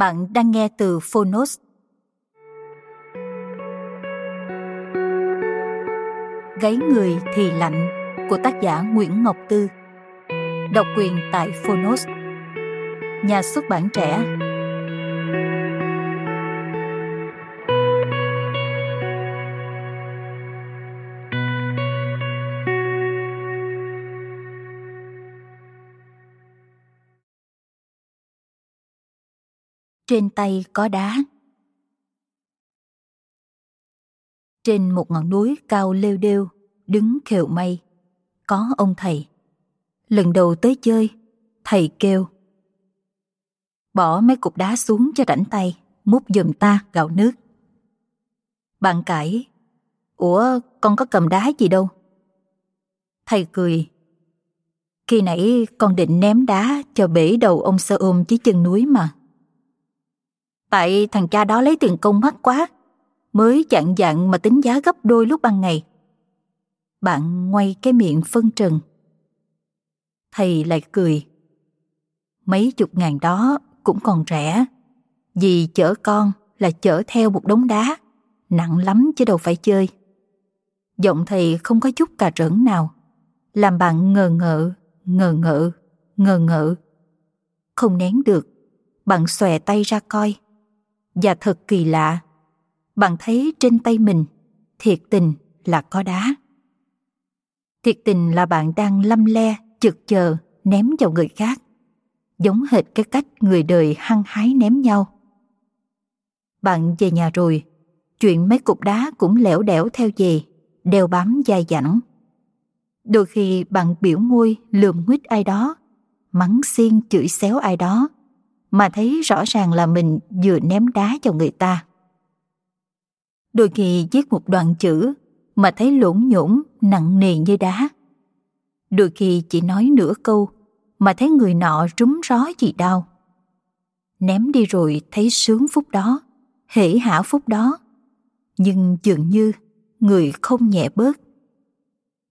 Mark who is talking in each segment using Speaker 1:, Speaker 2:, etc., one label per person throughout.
Speaker 1: Bạn đang nghe từ Phonos. Gáy người thì lạnh của tác giả Nguyễn Ngọc Tư. Độc quyền tại Phonos. Nhà xuất bản trẻ. Trên tay có đá. Trên một ngọn núi cao lêu đêu, đứng khều mây, có ông thầy. Lần đầu tới chơi, thầy kêu. Bỏ mấy cục đá xuống cho rảnh tay, múc giùm ta gạo nước. Bạn cãi, Ủa, con có cầm đá gì đâu? Thầy cười. Khi nãy con định ném đá cho bể đầu ông sơ ôm dưới chân núi mà. Tại thằng cha đó lấy tiền công mắc quá, mới chặn dặn mà tính giá gấp đôi lúc ban ngày. Bạn ngoay cái miệng phân trần. Thầy lại cười. Mấy chục ngàn đó cũng còn rẻ. Vì chở con là chở theo một đống đá, nặng lắm chứ đâu phải chơi. Giọng thầy không có chút cà rỡn nào, làm bạn ngờ ngợ, ngờ ngợ, ngờ ngợ. Không nén được, bạn xòe tay ra coi và thật kỳ lạ. Bạn thấy trên tay mình, thiệt tình là có đá. Thiệt tình là bạn đang lâm le, chực chờ, ném vào người khác. Giống hệt cái cách người đời hăng hái ném nhau. Bạn về nhà rồi, chuyện mấy cục đá cũng lẻo đẻo theo về đeo bám dai dẳng. Đôi khi bạn biểu môi lườm nguyết ai đó, mắng xiên chửi xéo ai đó mà thấy rõ ràng là mình vừa ném đá cho người ta. Đôi khi viết một đoạn chữ mà thấy lỗn nhổn nặng nề như đá. Đôi khi chỉ nói nửa câu mà thấy người nọ rúm ró gì đau. Ném đi rồi thấy sướng phút đó, hỉ hả phút đó. Nhưng dường như người không nhẹ bớt.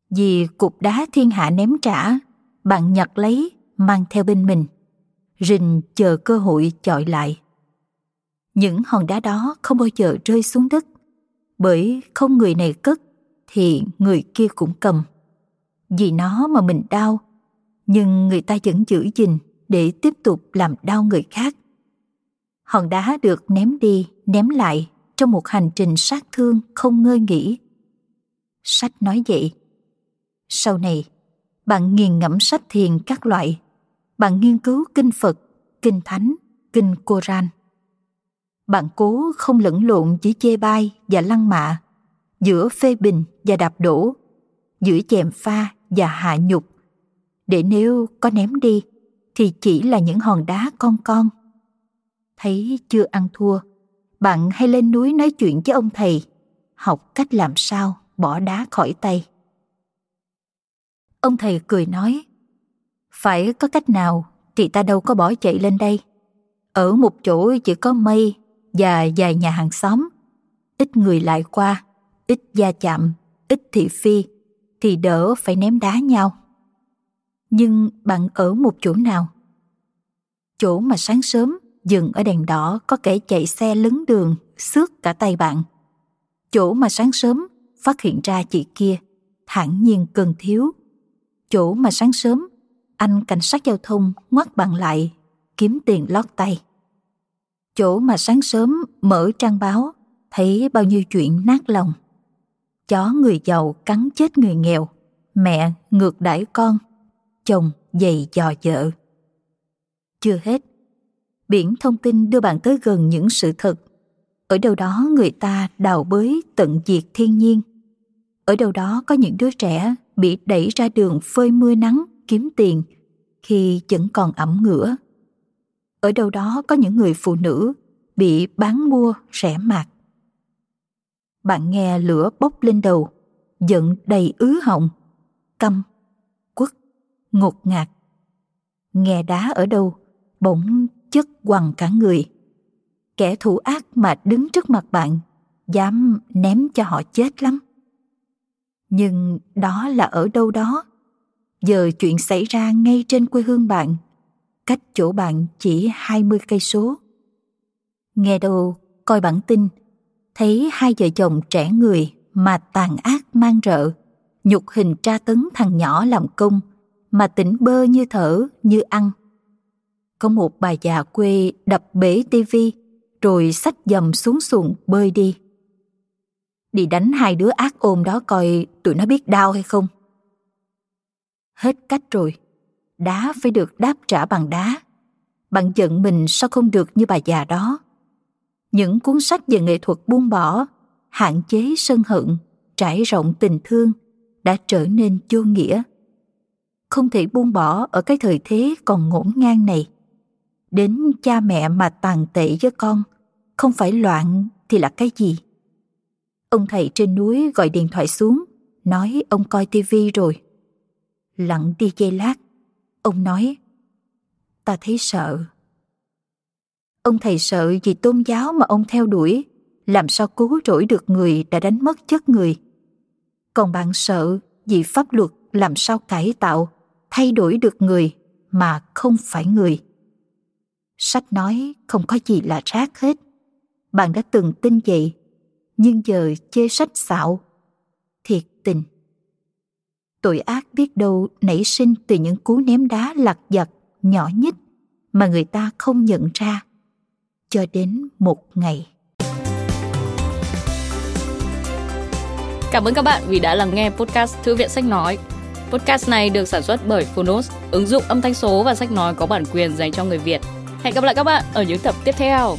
Speaker 1: Vì cục đá thiên hạ ném trả, bạn nhặt lấy mang theo bên mình rình chờ cơ hội chọi lại. Những hòn đá đó không bao giờ rơi xuống đất, bởi không người này cất thì người kia cũng cầm. Vì nó mà mình đau, nhưng người ta vẫn giữ gìn để tiếp tục làm đau người khác. Hòn đá được ném đi, ném lại trong một hành trình sát thương không ngơi nghỉ. Sách nói vậy. Sau này, bạn nghiền ngẫm sách thiền các loại bạn nghiên cứu kinh Phật, kinh Thánh, kinh Koran. Bạn cố không lẫn lộn chỉ chê bai và lăng mạ, giữa phê bình và đạp đổ, giữa chèm pha và hạ nhục, để nếu có ném đi thì chỉ là những hòn đá con con. Thấy chưa ăn thua, bạn hay lên núi nói chuyện với ông thầy, học cách làm sao bỏ đá khỏi tay. Ông thầy cười nói, phải có cách nào thì ta đâu có bỏ chạy lên đây. Ở một chỗ chỉ có mây và vài nhà hàng xóm. Ít người lại qua, ít gia chạm, ít thị phi thì đỡ phải ném đá nhau. Nhưng bạn ở một chỗ nào? Chỗ mà sáng sớm dừng ở đèn đỏ có kẻ chạy xe lấn đường xước cả tay bạn. Chỗ mà sáng sớm phát hiện ra chị kia thản nhiên cần thiếu. Chỗ mà sáng sớm, anh cảnh sát giao thông ngoắt bạn lại, kiếm tiền lót tay. Chỗ mà sáng sớm mở trang báo, thấy bao nhiêu chuyện nát lòng. Chó người giàu cắn chết người nghèo, mẹ ngược đãi con, chồng dày dò vợ. Chưa hết, biển thông tin đưa bạn tới gần những sự thật. Ở đâu đó người ta đào bới tận diệt thiên nhiên. Ở đâu đó có những đứa trẻ bị đẩy ra đường phơi mưa nắng kiếm tiền khi vẫn còn ẩm ngửa. Ở đâu đó có những người phụ nữ bị bán mua rẻ mạt. Bạn nghe lửa bốc lên đầu, giận đầy ứ họng, căm, quất, ngột ngạt. Nghe đá ở đâu, bỗng chất quằn cả người. Kẻ thủ ác mà đứng trước mặt bạn, dám ném cho họ chết lắm. Nhưng đó là ở đâu đó. Giờ chuyện xảy ra ngay trên quê hương bạn, cách chỗ bạn chỉ 20 cây số. Nghe đâu coi bản tin, thấy hai vợ chồng trẻ người mà tàn ác mang rợ, nhục hình tra tấn thằng nhỏ làm công, mà tỉnh bơ như thở, như ăn. Có một bà già quê đập bể tivi rồi xách dầm xuống xuồng bơi đi. Đi đánh hai đứa ác ôm đó coi tụi nó biết đau hay không. Hết cách rồi, đá phải được đáp trả bằng đá. Bạn giận mình sao không được như bà già đó. Những cuốn sách về nghệ thuật buông bỏ, hạn chế sân hận, trải rộng tình thương đã trở nên vô nghĩa. Không thể buông bỏ ở cái thời thế còn ngổn ngang này. Đến cha mẹ mà tàn tệ với con, không phải loạn thì là cái gì? Ông thầy trên núi gọi điện thoại xuống, nói ông coi tivi rồi. Lặng đi giây lát, ông nói, ta thấy sợ. Ông thầy sợ vì tôn giáo mà ông theo đuổi, làm sao cứu rỗi được người đã đánh mất chất người. Còn bạn sợ vì pháp luật làm sao cải tạo, thay đổi được người mà không phải người. Sách nói không có gì là rác hết. Bạn đã từng tin vậy, nhưng giờ chê sách xạo. Thiệt tình. Tội ác biết đâu nảy sinh từ những cú ném đá lặt vặt, nhỏ nhất mà người ta không nhận ra. Cho đến một ngày.
Speaker 2: Cảm ơn các bạn vì đã lắng nghe podcast Thư viện Sách Nói. Podcast này được sản xuất bởi Phonos, ứng dụng âm thanh số và sách nói có bản quyền dành cho người Việt. Hẹn gặp lại các bạn ở những tập tiếp theo.